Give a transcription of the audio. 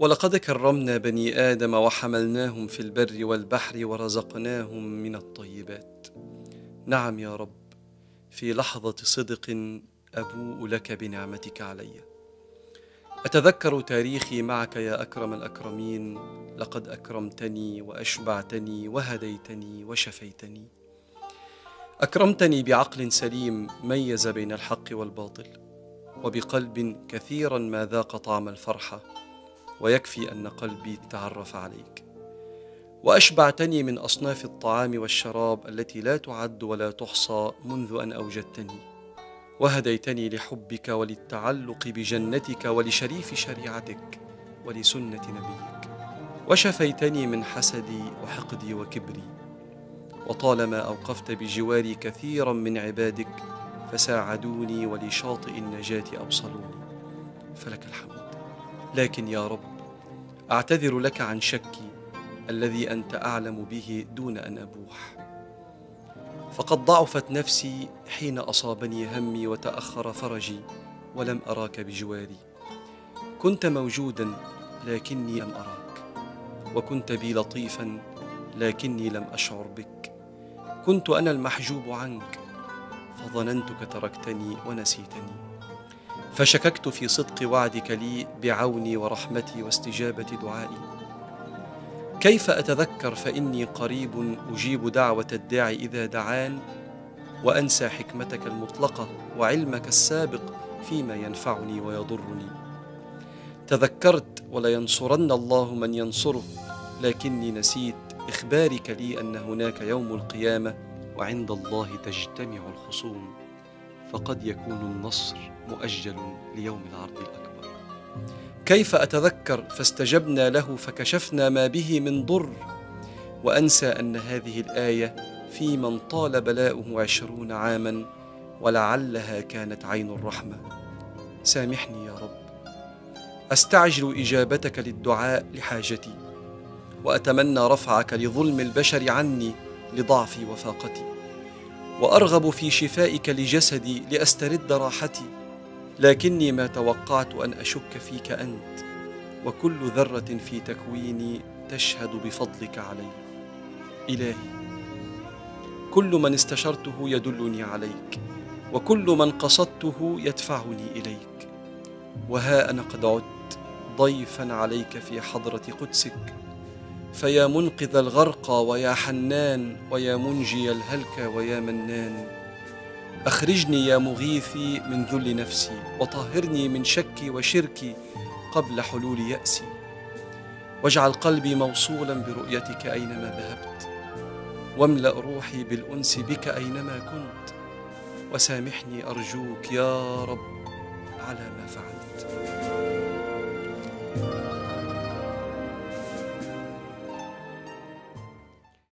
ولقد كرمنا بني آدم وحملناهم في البر والبحر ورزقناهم من الطيبات. نعم يا رب في لحظة صدق أبوء لك بنعمتك علي. أتذكر تاريخي معك يا أكرم الأكرمين. لقد أكرمتني وأشبعتني وهديتني وشفيتني. أكرمتني بعقل سليم ميز بين الحق والباطل وبقلب كثيرا ما ذاق طعم الفرحة. ويكفي أن قلبي تعرف عليك. وأشبعتني من أصناف الطعام والشراب التي لا تعد ولا تحصى منذ أن أوجدتني. وهديتني لحبك وللتعلق بجنتك ولشريف شريعتك ولسنة نبيك. وشفيتني من حسدي وحقدي وكبري. وطالما أوقفت بجواري كثيرا من عبادك فساعدوني ولشاطئ النجاة اوصلوني فلك الحمد. لكن يا رب أعتذر لك عن شكي الذي أنت أعلم به دون أن أبوح. فقد ضعفت نفسي حين أصابني همي وتأخر فرجي ولم أراك بجواري. كنت موجودا لكني لم أراك. وكنت بي لطيفا لكني لم أشعر بك. كنت أنا المحجوب عنك فظننتك تركتني ونسيتني. فشككت في صدق وعدك لي بعوني ورحمتي واستجابة دعائي. كيف أتذكر فإني قريب أجيب دعوة الداعي إذا دعان وأنسى حكمتك المطلقة وعلمك السابق فيما ينفعني ويضرني. تذكرت ولينصرن الله من ينصره لكني نسيت إخبارك لي أن هناك يوم القيامة وعند الله تجتمع الخصوم. فقد يكون النصر مؤجل ليوم العرض الأكبر. كيف أتذكر فاستجبنا له فكشفنا ما به من ضر وأنسى أن هذه الآية في من طال بلاؤه عشرون عاما ولعلها كانت عين الرحمة. سامحني يا رب. أستعجل إجابتك للدعاء لحاجتي وأتمنى رفعك لظلم البشر عني لضعفي وفاقتي. وأرغب في شفائك لجسدي لأسترد راحتي. لكني ما توقعت أن أشك فيك أنت وكل ذرة في تكويني تشهد بفضلك علي. إلهي كل من استشرته يدلني عليك وكل من قصدته يدفعني إليك. وها أنا قد عدت ضيفا عليك في حضرة قدسك فيا منقذ الغرقى ويا حنان ويا منجي الهلك ويا منان. أخرجني يا مغيثي من ذل نفسي وطهرني من شكي وشركي قبل حلول يأسي. واجعل قلبي موصولا برؤيتك أينما ذهبت. واملأ روحي بالأنس بك أينما كنت. وسامحني أرجوك يا رب على ما فعلت.